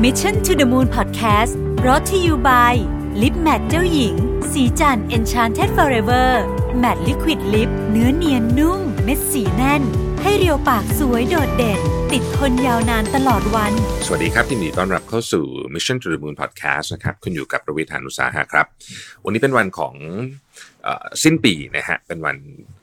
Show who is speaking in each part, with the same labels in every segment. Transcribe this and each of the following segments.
Speaker 1: Mission to the Moon Podcast brought to you by lip matte เจ้าหญิง ศรีจันทร์ Enchanted Forever Matte Liquid Lip เนื้อเนียนนุ่ม เม็ดสีแน่น ให้เรียวปากสวยโดดเด่น ติดทนยาวนานตลอดวัน
Speaker 2: สวัสดีครับยินดีต้อนรับเข้าสู่ Mission to the Moon Podcast นะครับคุณอยู่กับรวิศ หาญอุตสาหะครับ วันนี้เป็นวันของอสิ้นปีนะฮะเป็นวัน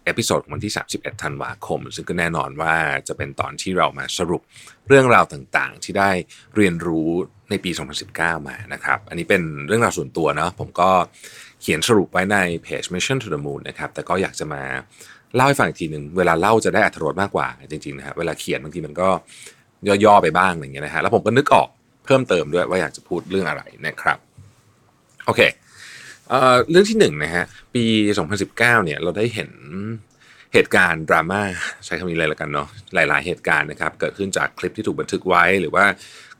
Speaker 2: episode วันที่ 31 ธันวาคม ซึ่งก็แน่นอนว่าจะเป็นตอนที่เรามาสรุปเรื่องราวต่างๆ ที่ได้เรียนรู้ในปี 2019 มานะครับ อันนี้เป็นเรื่องราวส่วนตัวเนาะผมก็เขียนสรุปไว้ในเพจ Mission to the Moon นะครับ แต่ก็อยากจะมาเล่าให้ฟังอีกทีหนึ่งเวลาเล่าจะได้อัธรสมากกว่าจริงๆนะฮะเวลาเขียนบางทีมันก็ย่อๆไปบ้างอย่างเงี้ยนะฮะแล้วผมก็นึกออกเพิ่มเติมด้วยว่าอยากจะพูดเรื่องอะไรนะครับโอเค เรื่องที่หนึ่งนะฮะปี 2019 เนี่ยเราได้เห็นเหตุการณ์ดราม่าใช้คำนี้เลยละกันเนาะหลายๆ เหตุการณ์นะครับเกิดขึ้นจากคลิปที่ถูกบันทึกไว้หรือว่า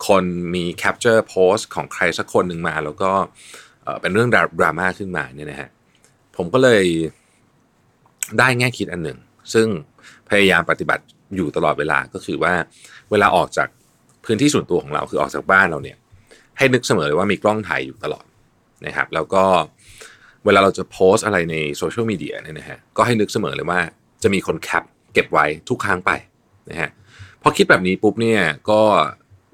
Speaker 2: คนมี capture โพสต์ของใครสักคนหนึ่งมา แล้วก็เป็นเรื่องดราม่าขึ้นมาเนี่ยนะฮะผมก็เลยได้แง่คิดอันหนึ่ง ซึ่งพยายามปฏิบัติอยู่ตลอดเวลาก็คือว่าเวลาออกจากพื้นที่ส่วนตัวของเราคือออกจากบ้านเราเนี่ยให้นึกเสมอเลยว่ามีกล้องถ่ายอยู่ตลอดนะครับ แล้วก็เเวลาเราจะโพสอะไรในโซเชียลมีเดียเนี่ยนะฮะก็ให้นึกเสมอเลยว่าจะมีคนแคปเก็บไว้ทุกครั้งไปนะฮะพอคิดแบบนี้ปุ๊บเนี่ยก็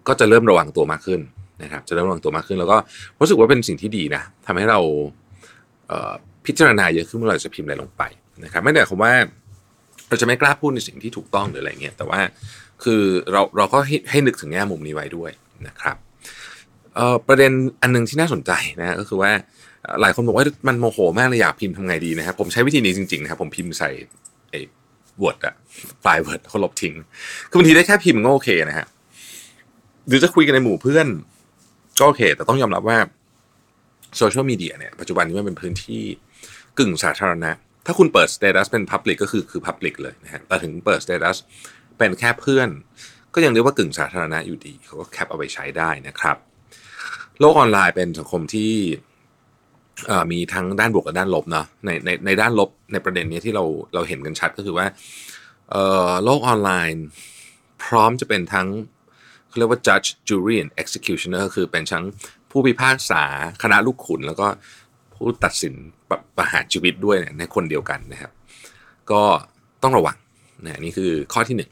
Speaker 2: ก็จะเริ่มระวังตัวมากขึ้นนะครับจะเริ่มระวังตัวมากขึ้น แล้วก็รู้สึกว่าเป็นสิ่งที่ดีนะทำให้เราเพิจารณาเยอะขึ้นเมื่อเราจะพิมพ์อะไรลงไปนะครับไม่ได้หมายความว่าเราจะไม่กล้าพูดในสิ่งที่ถูกต้องหรืออะไรเงี้ยแต่ว่าคือเราเราก็ให้ให้นึกถึงแง่มุมนี้ไว้ด้วยนะครับประเด็นอันหนึงที่น่าสนใจนะก็คือว่า หลายคนบอกว่ามันโมโหมากเลยอยากพิมพ์ทำไงดีนะครับผมใช้วิธีนี้จริงๆนะครับผมพิมพ์ใส่ไอ้ Word อะไฟล์ Word แล้วลบทิ้งคือบางทีได้แค่พิมพ์ก็โอเคนะฮะหรือจะคุยกันในหมู่เพื่อน ก็โอเค แต่ต้องยอมรับว่าโซเชียลมีเดียเนี่ยปัจจุบันนี้มันเป็นพื้นที่กึ่งสาธารณะ ถ้าคุณเปิด status เป็น Public ก็คือคือ Public เลยนะฮะแต่ถึงเปิด statusเป็นแค่เพื่อน ก็ยังเรียกว่ากึ่งสาธารณะอยู่ดีเขาก็แคปเอาไปใช้ได้นะครับ โลกออนไลน์เป็นสังคมที่ มีทั้งด้านบวกกับด้านลบเนาะในในในด้านลบในประเด็นนี้ที่เราเราเห็นกันชัดก็คือว่าโลกออนไลน์ พร้อมจะเป็นทั้งเขาเรียกว่า judge jury and executioner ก็คือเป็นทั้งผู้พิพากษาคณะลูกขุน แล้วก็ผู้ตัดสินประประหารชีวิตด้วยในคนเดียวกันนะครับ ก็ต้องระวังนะนี่คือข้อที่หนึ่ง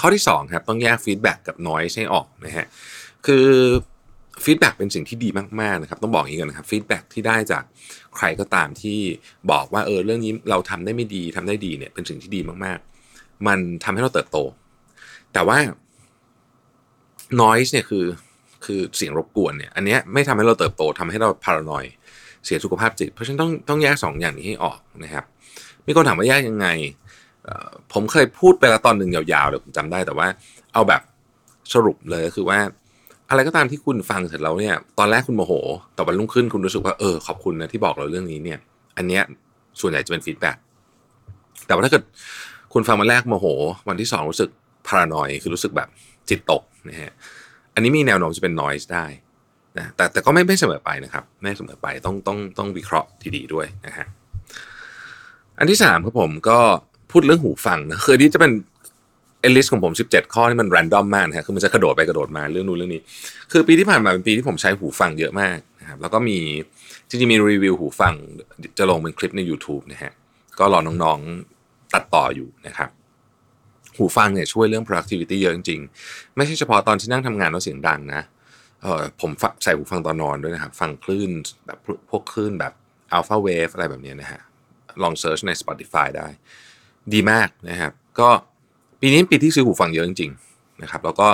Speaker 2: ข้อที่สองครับต้องแยก feedback กับ noise ให้ออกนะฮะคือ feedback เป็นสิ่งที่ดีมากๆนะครับต้องบอกอย่างนี้กันนะครับ feedback ที่ได้จากใครก็ตามที่บอกว่าเออเรื่องนี้เราทำได้ไม่ดีทำได้ดีเนี่ยเป็นสิ่งที่ดีมากๆ มันทำให้เราเติบโต แต่ว่า noise เนี่ยคือคือเสียงรบกวนเนี่ยอันเนี้ยไม่ทำให้เราเติบโตทำให้เรา paranoidเสียสุขภาพจิต เพราะฉะนั้นต้องต้องแยกสองอย่างนี้ให้ออกนะครับมีคนถามว่าแยกยังไงผมเคยพูดไปแล้วตอนหนึ่งยาวๆเดี๋ยวผมจำได้แต่ว่า เอาแบบสรุปเลยก็คือว่า อะไรก็ตามที่คุณฟังเสร็จแล้วเนี่ย ตอนแรกคุณโมโห แต่วันรุ่งขึ้นคุณรู้สึกว่าเออขอบคุณนะที่บอกเราเรื่องนี้เนี่ย อันเนี้ยส่วนใหญ่จะเป็นฟีดแบ็กแต่ว่าถ้าเกิดคุณฟังวันแรกโมโห วันที่สองรู้สึกพารานอยคือรู้สึกแบบจิตตกนะฮะอันนี้มีแนวโน้มจะเป็น noise ได้นะแต่แต่ก็ไม่ไม่เสมอไปนะครับ ไม่เสมอไปต้องต้องต้องวิเคราะห์ดีๆด้วยนะฮะอันที่สามครับผมก็พูดเรื่องหูฟังนะคืออนนี้จะเป็น ลิสของผม 17 ข้อที่มัน r รนดอมมากนะฮะคือมันจะกระโดดไปกระโดดมาเรื่องนู้นเรื่องนี้ คือปีที่ผ่านมาเป็นปีที่ผมใช้หูฟังเยอะมากนะครับแล้วก็มีจริงๆมีรีวิวหูฟังจะลงเป็นคลิปใน YouTube นะฮะก็รอน้องๆตัดต่ออยู่นะครับ หูฟังเนี่ยช่วยเรื่อง productivity เยอะจริงๆ ไม่ใช่เฉพาะตอนที่นั่งทำงานแล้วเสียงดังนะเออผมใส่หูฟังตอนนอนด้วยนะครับ ฟังคลื่นแบบพวกคลื่นแบบ alpha wave อะไรแบบนี้นะฮะลองเซิร์ชใน Spotify ได้ ดีมากนะครับ ก็ ปีนี้ปีที่ซื้อหูฟังเยอะจริงๆนะครับ แล้วก็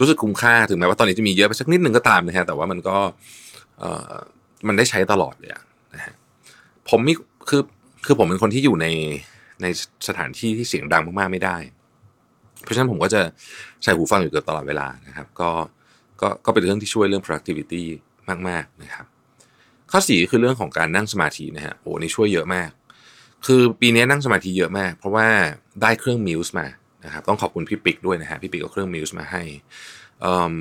Speaker 2: รู้สึกคุ้มค่าถึงแม้ว่าตอนนี้จะมีเยอะไปสักนิดหนึ่งก็ตามนะฮะแต่ว่ามันก็เออมันได้ใช้ตลอดเลยนะฮะผมมีคือคือผมเป็นคนที่อยู่ในในสถานที่ที่เสียงดังมากๆไม่ได้ เพราะฉะนั้นผมก็จะใส่หูฟังอยู่เกือบตลอดเวลานะครับ ก็ก็ก็เป็นเรื่องที่ช่วยเรื่อง productivity มากๆนะครับ ข้อสี่คือเรื่องของการนั่งสมาธินะฮะโอ้นี่ช่วยเยอะมาก คือปีนี้นั่งสมาธิเยอะมาก เพราะว่าได้เครื่องมิวส์มา นะครับต้องขอบคุณพี่ปิ๊กด้วยนะฮะพี่ปิ๊กเอาเครื่องมิวส์มาให้เอิ่ม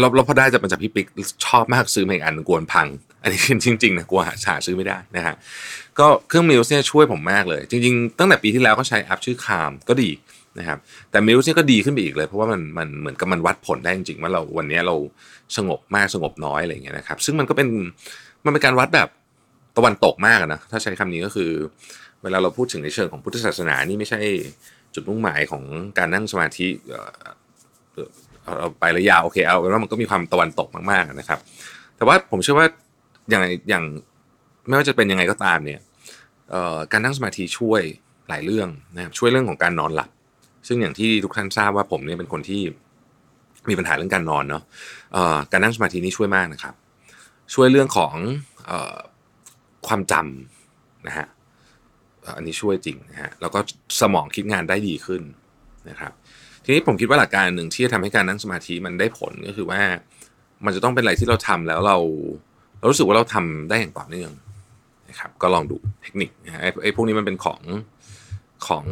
Speaker 2: เราเราพอได้จากมาจากพี่ปิ๊กชอบมากซื้อมาอีกอันกวนพัง อันนี้จริงๆนะกลัวหาซื้อไม่ได้นะฮะก็เครื่องมิวส์เนี่ยช่วยผมมากเลย จริง ๆ ตั้งแต่ปีที่แล้วก็ใช้แอปชื่อคามก็ดีนะครับแต่มิลส์เนี่ยก็ดีขึ้นไปอีกเลย เพราะว่ามันมันเหมือนกับมันวัดผลได้จริงๆว่าเราวันนี้เราสงบมากสงบน้อยอะไรอย่างเงี้ยนะครับซึ่งมันก็เป็นมันเป็นการวัดแบบตะวันตกมากนะถ้าใช้คำนี้ก็คือ เวลาเราพูดถึงในเชิงของพุทธศาสนานี่ไม่ใช่ จุดมุ่งหมายของการนั่งสมาธิเอาไประยาวโอเคเอาเป็นว่ามันก็มีความตะวันตกมากๆนะครับ แต่ว่าผมเชื่อว่าอย่างอย่างไม่ว่าจะเป็นยังไงก็ตามเนี่ยการนั่งสมาธิช่วยหลายเรื่องนะครับช่วยเรื่องของการนอนหลับ ซึ่งอย่างที่ทุกท่านทราบว่าผมเนี่ยเป็นคนที่มีปัญหาเรื่องการนอนเนาะการนั่งสมาธินี่ช่วยมากนะครับ ช่วยเรื่องของอความจำนะฮะ อันนี้ช่วยจริงนะฮะแล้วก็สมองคิดงานได้ดีขึ้นนะครับทีนี้ผมคิดว่าหลักการหนึ่งที่จะทำให้การนั่งสมาธิมันได้ผลก็คือว่ามันจะต้องเป็นอะไรที่เราทำแล้วเราเรารู้สึกว่าเราทำได้อย่างต่อเนื่องนะครับก็ลองดูเทคนิคนะฮะไอ้ไอ้พวกนี้มันเป็นของของ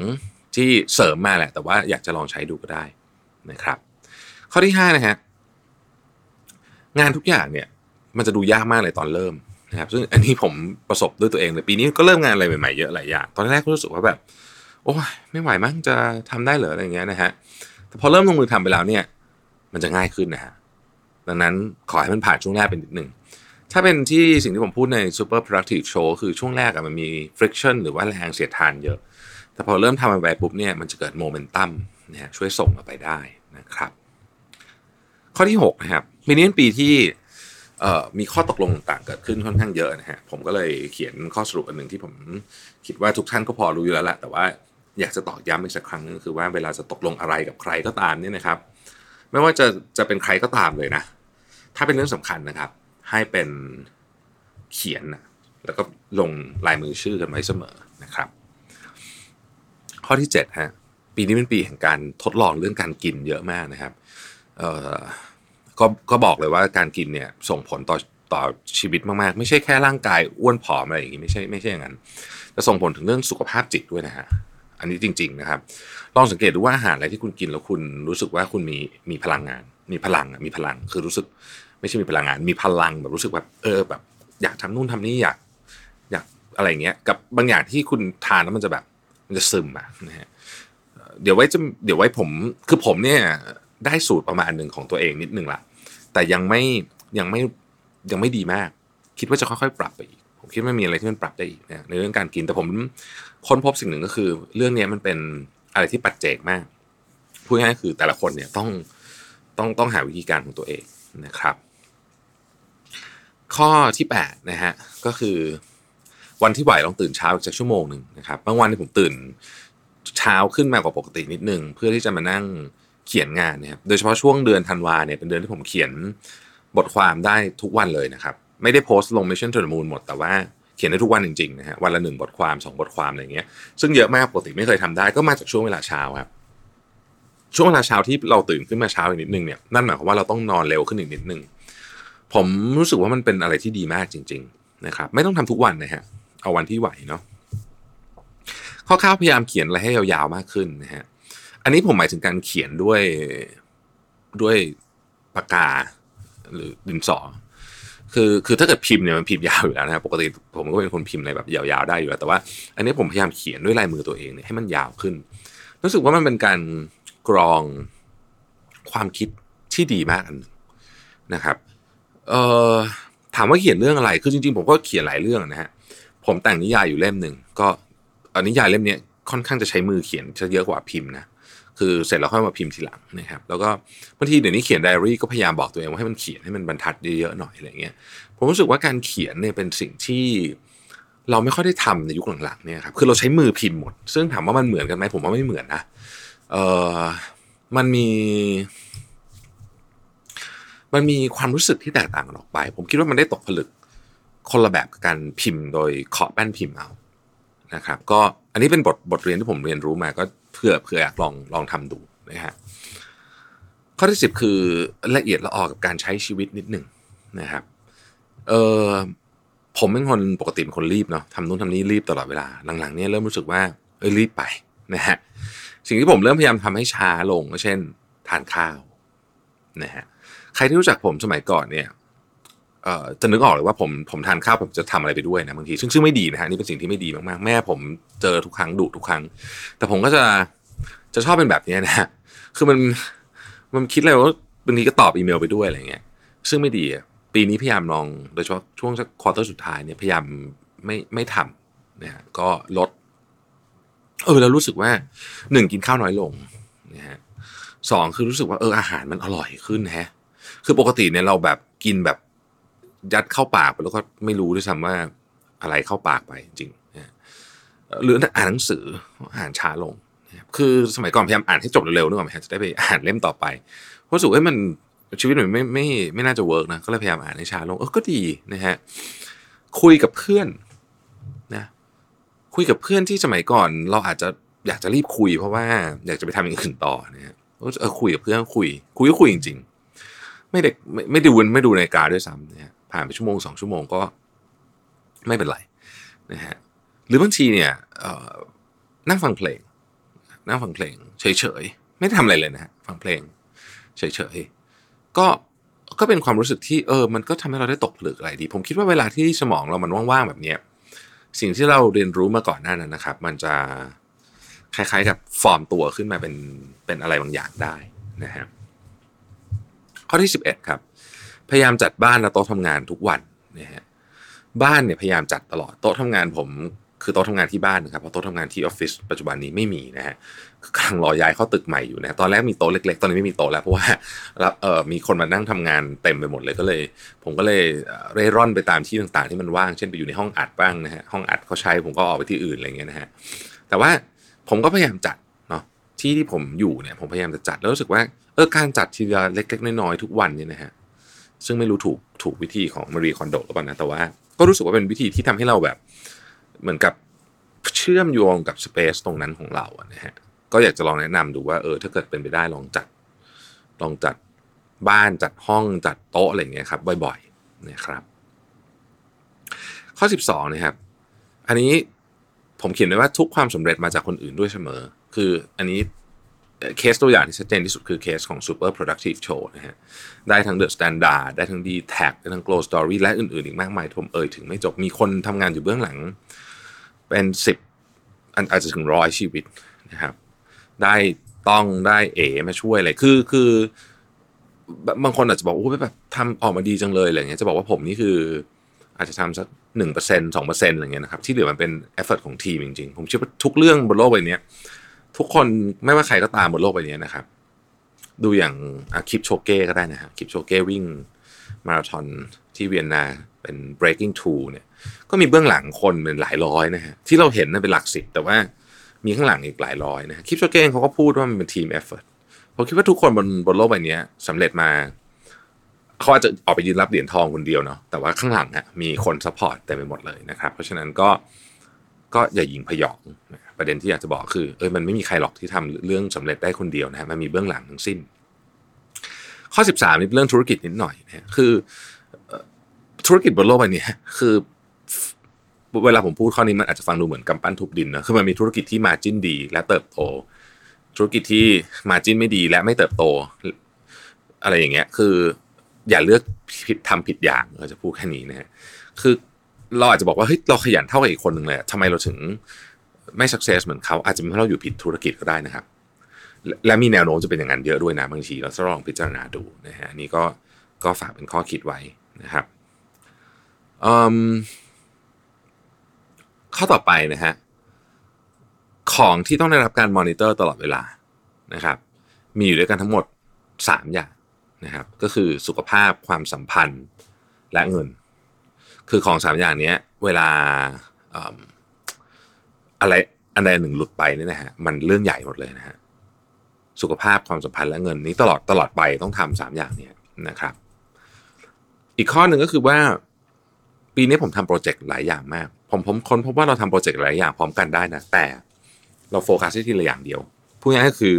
Speaker 2: ที่เสริมมาแหละ แต่ว่าอยากจะลองใช้ดูก็ได้นะครับ ข้อที่ห้านะฮะงานทุกอย่างเนี่ยมันจะดูยากมากเลยตอนเริ่ม นะครับซึ่งอันนี้ผมประสบด้วยตัวเองเลยปีนี้ก็เริ่มงานอะไรใหม่ๆเยอะหลายอย่างตอนแรกก็รู้สึกว่าแบบ โอ้ยไม่ไหวมั้งจะทำได้เหรออะไรอย่างเงี้ยนะฮะแต่พอเริ่มลงมือทำไปแล้วเนี่ย มันจะง่ายขึ้นนะฮะดังนั้นขอให้มันผ่านช่วงแรกเป็นนิดหนึ่งถ้าเป็นที่สิ่งที่ผมพูดใน super productive show คือช่วงแรกอะมันมี friction หรือว่าแรงเสียดทานเยอะ แต่พอเริ่มทำไปปุ๊บเนี่ยมันจะเกิดโมเมนตัมนะช่วยส่งออกไปได้นะครับ ข้อที่6นะครับปีนี้เป็นปีที่ มีข้อตกลงต่างเกิดขึ้นค่อนข้างเยอะนะฮะผมก็เลยเขียนข้อสรุปอันหนึ่งที่ผมคิดว่าทุกท่านก็พอรู้อยู่แล้วแหละแต่ว่าอยากจะตอกย้ำอีกสักครั้งนึงคือว่าเวลาจะตกลงอะไรกับใครก็ตามเนี่ยนะครับ ไม่ว่าจะจะเป็นใครก็ตามเลยนะ ถ้าเป็นเรื่องสำคัญนะครับ ให้เป็นเขียนนะแล้วก็ลงลายมือชื่อกันไว้เสมอนะครับ ข้อที่7ฮะปีนี้เป็นปีแห่งการทดลองเรื่องการกินเยอะมากนะครับเอ่อ ก็ก็บอกเลยว่าการกินเนี่ยส่งผลต่อต่อชีวิตมากๆ ไม่ใช่แค่ร่างกายอ้วนผอมอะไรอย่างงี้ไม่ใช่ไม่ใช่อย่างนั้นจะส่งผลถึงเรื่องสุขภาพจิตด้วยนะฮะอันนี้จริง ๆนะครับ ลองสังเกตดูว่าอาหารอะไรที่คุณกินแล้วคุณรู้สึกว่าคุณมีมีพลังงาน มีพลังมีพลังคือรู้สึกไม่ใช่มีพลังงาน มีพลังแบบรู้สึกแบบเออแบบอยากทำนู่นทำนี่อยากอยากอะไรเงี้ยกับบางอย่างที่คุณทานแล้วมันจะแบบมันจะซึมอะนะฮะเอ่อเดี๋ยวไว้จะเดี๋ยวไว้ผมคือผมเนี่ยได้สูตรประมาณหนึ่งของตัวเองนิดนึงละ แต่ยังไม่ยังไม่ยังไม่ดีมาก คิดว่าจะค่อยๆ ปรับไปอีกผมคิดว่ามีอะไรที่มันปรับได้อีกนะในเรื่องการกินแต่ผมค้นพบสิ่งหนึ่งก็คือ เรื่องนี้มันเป็นอะไรที่ปัจเจกมากพูดง่ายๆคือแต่ละคนเนี่ยต้องต้องต้องหาวิธีการของตัวเองนะครับ ข้อที่8นะฮะก็คือ วันที่ไหวลองตื่นเช้าอีกชั่วโมงหนึ่งนะครับบางวันที่ผมตื่นเช้าขึ้นมากว่าปกตินิดนึงเพื่อที่จะมานั่ง เขียนงานนะครับโดยเฉพาะช่วงเดือนธันวาเนี่ยเป็นเดือนที่ผมเขียนบทความได้ทุกวันเลยนะครับ ไม่ได้โพสต์ลง Mission to the Moon หมดแต่ว่าเขียนได้ทุกวันจริงๆนะฮะวันละหนึ่งบทความสองบทความอะไรเงี้ยซึ่งเยอะมากปกติไม่เคยทำได้ก็มาจากช่วงเวลาเช้าครับช่วงเวลาเช้าที่เราตื่นขึ้นมาเช้าอีกนิดนึงเนี่ยนั่นหมายความว่าเราต้องนอนเร็วขึ้นอีกนิดนึงผมรู้สึกว่ามันเป็นอะไรที่ดีมากจริง ๆนะครับ ไม่ต้องทำทุกวันนะฮะเอาวันที่ไหวเนาะข้อข้าวพยายามเขียนอะไรให้ยาวๆมากขึ้นนะฮะ อันนี้ผมหมายถึงการเขียนด้วยด้วยปากกา หรือดินสอคือคือถ้าเกิดพิมพ์เนี่ยมันพิมพ์ยาวอยู่แล้วนะครับปกติผมก็เป็นคนพิมพ์อะไรแบบยาวๆได้อยู่แล้ว แต่ว่า อันนี้ผมพยายามเขียนด้วยลายมือตัวเองเนี่ยให้มันยาวขึ้น รู้สึกว่ามันเป็นการกรองความคิดที่ดีมากอันนึงนะครับเอ่อถามว่าเขียนเรื่องอะไร คือจริงๆ ผมก็เขียนหลายเรื่องนะฮะผมแต่งนิยายอยู่เล่มหนึ่งก็อันนิยายเล่มนี้ค่อนข้างจะใช้มือเขียนจะเยอะกว่าพิมพ์นะ คือเสร็จแล้วค่อยมาพิมพ์ทีหลังนะครับแล้วก็บางทีเดี๋ยวนี้เขียนไดอารี่ก็พยายามบอกตัวเองว่าให้มันเขียนให้มันบรรทัดเยอะๆหน่อยอะไรเงี้ยผมรู้สึกว่าการเขียนเนี่ยเป็นสิ่งที่เราไม่ค่อยได้ทำในยุคหลังๆเนี่ยครับคือเราใช้มือพิมพ์หมด ซึ่งถามว่ามันเหมือนกันไหมผมว่าไม่เหมือนนะเออมันมี มันมีความรู้สึกที่แตกต่างกันออกไป ผมคิดว่ามันได้ตกผลึกคนละแบบกับการพิมพ์โดยเคาะแป้นพิมพ์เอานะครับ ก็อันนี้เป็นบทบทเรียนที่ผมเรียนรู้มาก็ เพื่อเพื่ออยากลองลองทำดูนะฮะข้อที่สิบคือละเอียดละออกับการใช้ชีวิตนิดหนึ่งนะครับเออผมเป็นคนปกติเป็นคนรีบเนาะทำนู่นทำนี่รีบตลอดเวลาหลังๆเนี่ยเริ่มรู้สึกว่าเอ้ยรีบไปนะฮะสิ่งที่ผมเริ่มพยายามทำให้ช้าลงก็เช่น ทานข้าวนะฮะใครที่รู้จักผมสมัยก่อนเนี่ย จะนึกออกเลยว่าผมผมทานข้าวผมจะทำอะไรไปด้วยนะบางทีซึ่งซึ่งไม่ดีนะฮะนี่เป็นสิ่งที่ไม่ดีมากๆแม่ผมเจอทุกครั้งดุทุกครั้ง แต่ผมก็จะจะชอบเป็นแบบนี้นะคือมันมันคิดอะไรว่าบางทีก็ตอบอีเมลไปด้วยอะไรเงี้ย ซึ่งไม่ดีปีนี้พยายามลองโดยเฉพาะช่วงสักควอเตอร์สุดท้ายเนี่ยพยายามไม่ไม่ทำนะฮะก็ลดเออแล้วรู้สึกว่าหนึ่งกินข้าวน้อยลงนะฮะสองคือรู้สึกว่าเอออาหารมันอร่อยขึ้นฮะ คือปกติเนี่ยเราแบบกินแบบ ยัดเข้าปากไปแล้วก็ไม่รู้ด้วยซ้ำว่าอะไรเข้าปากไปจริงหรืออ่านหนังสืออ่านช้าลง คือสมัยก่อนพยายามอ่านให้จบเร็วๆนึกออกไหมจะได้ไปอ่านเล่มต่อไปเพรู้สึกว่ามันชีวิตมันไม่ไม่ไม่น่าจะเวิร์กนะก็เลยพยายามอ่านให้ช้าลงเออก็ดีนะฮะคุยกับเพื่อนนะคุยกับเพื่อนที่สมัยก่อน เราอาจจะอยากจะรีบคุย เพราะว่าอยากจะไปทำอย่างอื่นต่อนะฮะเออคุยกับเพื่อนคุย คุยก็คุยจริง ๆ ไม่ได้ไม่ไม่ดูไม่ดูนาฬิกาด้วยซ้ำนะฮะ ผ่านไปชั่วโมงสองชั่วโมงก็ไม่เป็นไรนะฮะหรือบางทีเนี่ยนั่งฟังเพลง นั่งฟังเพลงเฉยๆ ไม่ทำอะไรเลยนะฮะฟังเพลงเฉยๆก็ก็เป็นความรู้สึกที่เออมันก็ทำให้เราได้ตกผลึกอะไรดี ผมคิดว่าเวลาที่สมองเรามันว่างๆแบบเนี้ยสิ่งที่เราเรียนรู้มาก่อนหน้านั้นนะครับ มันจะคล้ายๆกับฟอร์มตัวขึ้นมาเป็นเป็นอะไรบางอย่างได้นะฮะข้อที่ 11 ครับ พยายามจัดบ้านและโต๊ะทำงานทุกวันนะฮะบ้านเนี่ยพยายามจัดตลอดโต๊ะทำงานผมคือโต๊ะทำงานที่บ้านนะครับเพราะโต๊ะทำงานที่ออฟฟิศปัจจุบันนี้ไม่มีนะฮะกำลังรอย้ายเข้าตึกใหม่อยู่นะตอนแรกมีโต๊ะเล็กๆ ตอนนี้ไม่มีโต๊ะแล้วเพราะว่าเออมีคนมานั่งทำงานเต็มไปหมดเลยก็เลย ผมก็เลยเร่ร่อนไปตามที่ต่างๆ ที่มันว่างเช่นไปอยู่ในห้องอัดบ้างนะฮะห้องอัดเขาใช้ผมก็ออกไปที่อื่นอะไรเงี้ยนะฮะแต่ว่าผมก็พยายามจัดเนาะที่ที่ผมอยู่เนี่ยผมพยายามจะจัดแล้วรู้สึกว่าเออการจัดทีละเล็ก ๆ น้อยๆทุกวันเนี่ยนะฮะ ซึ่งไม่รู้ถูกถูกวิธีของมารีคอนโดหรือเปล่านะแต่ว่า ก็รู้สึกว่าเป็นวิธีที่ทำให้เราแบบ เหมือนกับเชื่อมโยงกับสเปซตรงนั้นของเราอะนะฮะก็อยากจะลองแนะนำดูว่าเออถ้าเกิดเป็นไปได้ลองจัด ลองจัดบ้านจัดห้องจัดโต๊ะอะไรเงี้ยครับ บ่อยๆนะครับ ข้อ 12นะครับ อันนี้ผมเขียนไว้ว่าทุกความสำเร็จมาจากคนอื่นด้วยเสมอ คืออันนี้ เคสตัวอย่างที่ชัดเจนที่สุดคือเคสของ Super Productive Show นะฮะได้ทั้ง The Standard ได้ทั้ง d t a g ได้ทั้ง Glow Story และอื่นๆ อีกมากมายผมเอ่ยถึงไม่จบมีคนทำงานอยู่เบื้องหลัง เป็นสิบอาจจะถึงร้อยชีวิตนะครับ ได้ต้องได้เอมาช่วยอะไรคือคือบางคนอาจจะบอกโอ้แบบทำออกมาดีจังเลยอะไรเงี้ยจะบอกว่าผมนี่คือ อาจจะทำสักหนึ่งเปอร์เซ็นต์สองเปอร์เซ็นต์อะไรเงี้ยนะครับที่เหลือมันเป็นเอฟเฟกของทีมจริงๆ ผมเชื่อว่าทุกเรื่องบนโลกใบนี้ ทุกคนไม่ว่าใครก็ตามบนโลกใบนี้นะครับ ดูอย่างคิปโชเก้ก็ได้นะฮะคิปโชเก้วิ่งมาราธอนที่เวียนนาเป็น breaking two เนี่ย ก็มีเบื้องหลังคนเป็นหลายร้อยนะฮะที่เราเห็นนั่นเป็นหลักสิบแต่ว่ามีข้างหลังอีกหลายร้อยนะคลิปโชเก้งเขาก็พูดว่ามันเป็น team effort ผมคิดว่าทุกคนบนบนโลกใบนี้สำเร็จมาเขาอาจจะออกไปยืนรับเหรียญทองคนเดียวเนาะแต่ว่าข้างหลังอะมีคน support เต็มไปหมดเลยนะครับ เพราะฉะนั้นก็ ก็อย่ายิงพยองประเด็นที่อยากจะบอกคือเออมันไม่มีใครหรอกที่ทำเรื่องสำเร็จได้คนเดียวนะฮะมันมีเบื้องหลังทั้งสิ้น ข้อ 13นี่เรื่องธุรกิจนิดหน่อยนะคือธุรกิจบนโลกใบนี้คือเวลาผมพูดข้อนี้มันอาจจะฟังดูเหมือนกำปั้นทุบดินนะคือมันมีธุรกิจที่มาจิ้นดี และเติบโต ธุรกิจที่มาจิ้นไม่ดีและไม่เติบโต อะไรอย่างเงี้ย คือ อย่าเลือกผิดทำผิดอย่างเราจะพูดแค่นี้นะฮะคือ เราอาจจะบอกว่าเฮ้ยเราขยันเท่ากับอีกคนหนึ่งเลยทำไมเราถึงไม่สักเซสเหมือนเขาอาจจะเป็นเพราะเราอยู่ผิดธุรกิจก็ได้นะครับ และมีแนวโน้มจะเป็นอย่างนั้นเยอะด้วยนะบางทีเราจะลองพิจารณาดูนะฮะนี่ก็ก็ฝากเป็นข้อคิดไว้นะครับข้อต่อไปนะฮะของที่ต้องได้รับการมอนิเตอร์ตลอดเวลานะครับ มีอยู่ด้วยกันทั้งหมด 3 อย่างนะครับ ก็คือสุขภาพความสัมพันธ์และเงิน คือของ3อย่างนี้เวลาอะไรอันใดหนึ่งหลุดไปเนี่ยนะฮะมันเรื่องใหญ่หมดเลยนะฮะสุขภาพความสัมพันธ์และเงินนี้ตลอดตลอดไปต้องทำสามอย่างเนี้นะครับ อีกข้อหนึ่งก็คือว่า ปีนี้ผมทำโปรเจกต์หลายอย่างมาก ผมผมค้นพบว่าเราทำโปรเจกต์หลายอย่างพร้อมกันได้นะแต่เราโฟกัสที่ทีละอย่างเดียวพูดง่ายก็คือ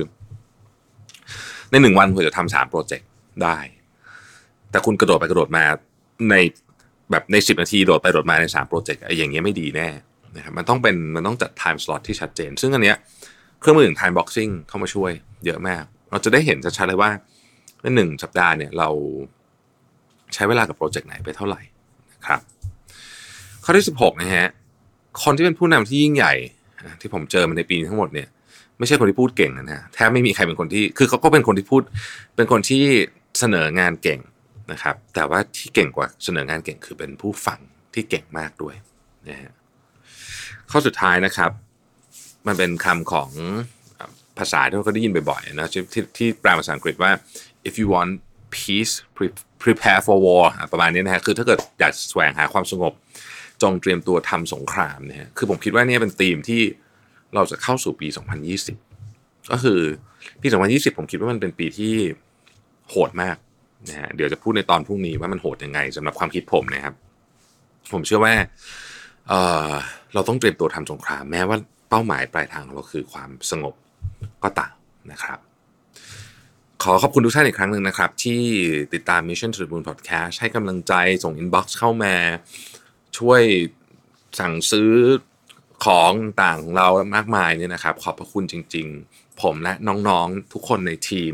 Speaker 2: ในหนึ่งวันคุณจะทำสามโปรเจกต์ได้ แต่คุณกระโดดไปกระโดดมาใน แบบในสิบนาทีโดดไปโดดมาในสามโปรเจกต์ไอ้อย่างเงี้ยไม่ดีแน่นะครับมันต้องเป็นมันต้องจัด time slot ที่ชัดเจน ซึ่งอันเนี้ยเครื่องมืออย่าง time boxing เข้ามาช่วยเยอะมาก เราจะได้เห็นชัดๆเลยว่าในหนึ่งสัปดาห์เนี่ยเราใช้เวลากับโปรเจกต์ไหนไปเท่าไหร่นะครับข้อที่ 16นะฮะคนที่เป็นผู้นำที่ยิ่งใหญ่ที่ผมเจอมาในปีทั้งหมดเนี่ยไม่ใช่คนที่พูดเก่งนะฮะแทบไม่มีใครเป็นคนที่คือเขาก็เป็นคนที่พูด เป็นคนที่เสนองานเก่ง นะครับ แต่ว่าที่เก่งกว่าเสนองานเก่งคือเป็นผู้ฟังที่เก่งมากด้วยนะฮะข้อสุดท้ายนะครับ มันเป็นคำของภาษาที่เราก็ได้ยินบ่อยๆนะที่ที่แปลภาษาอังกฤษว่า if you want peace prepare for war ประมาณนี้นะฮะคือถ้าเกิดอยากแสวงหาความสงบ จงเตรียมตัวทำสงครามนะฮะคือผมคิดว่านี่เป็นธีมที่เราจะเข้าสู่ปี 2020 ก็คือปี 2020 ผมคิดว่ามันเป็นปีที่โหดมาก นะฮะเดี๋ยวจะพูดในตอนพรุ่งนี้ว่ามันโหดยังไงสำหรับความคิดผมนะครับ ผมเชื่อว่าเเราต้องเตรียมตัวทำสงคราม แม้ว่าเป้าหมายปลายทางของเราคือความสงบก็ตามนะครับขอขอบคุณทุกท่านอีกครั้งหนึ่งนะครับ ที่ติดตาม Mission to the Moon Podcast ให้กำลังใจส่ง inbox เข้ามา ช่วยสั่งซื้อของต่างของเรามากมายเนี่ยนะครับ ขอบพระคุณจริง ๆ ผมและน้องๆทุกคนในทีม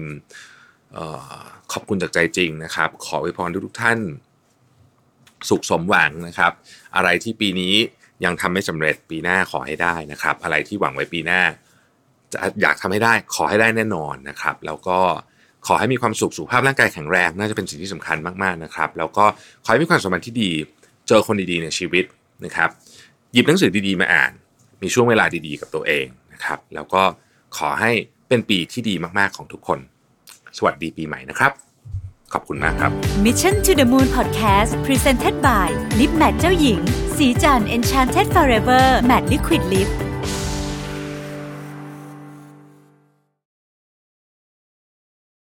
Speaker 2: ขอบคุณจากใจจริงนะครับ ขออวยพรทุกท่าน สุขสมหวังนะครับ อะไรที่ปีนี้ยังทำไม่สำเร็จปีหน้าขอให้ได้นะครับ อะไรที่หวังไว้ปีหน้า จะอยากทำให้ได้ขอให้ได้แน่นอนนะครับ แล้วก็ขอให้มีความสุขสุขภาพร่างกายแข็งแรง น่าจะเป็นสิ่งที่สำคัญมากๆนะครับ แล้วก็ขอให้มีความสัมพันธ์ที่ดี เจอคนดีๆในชีวิตนะครับ หยิบหนังสือดีๆมาอ่าน มีช่วงเวลาดีๆกับตัวเองนะครับ แล้วก็ขอให้เป็นปีที่ดีมากๆของทุกคน สวัสดีปีใหม่นะครับ ขอบคุณมากครับ
Speaker 1: Mission to the Moon Podcast Presented by Lip Matte เจ้าหญิง สีจัน Enchanted Forever Matte Liquid Lip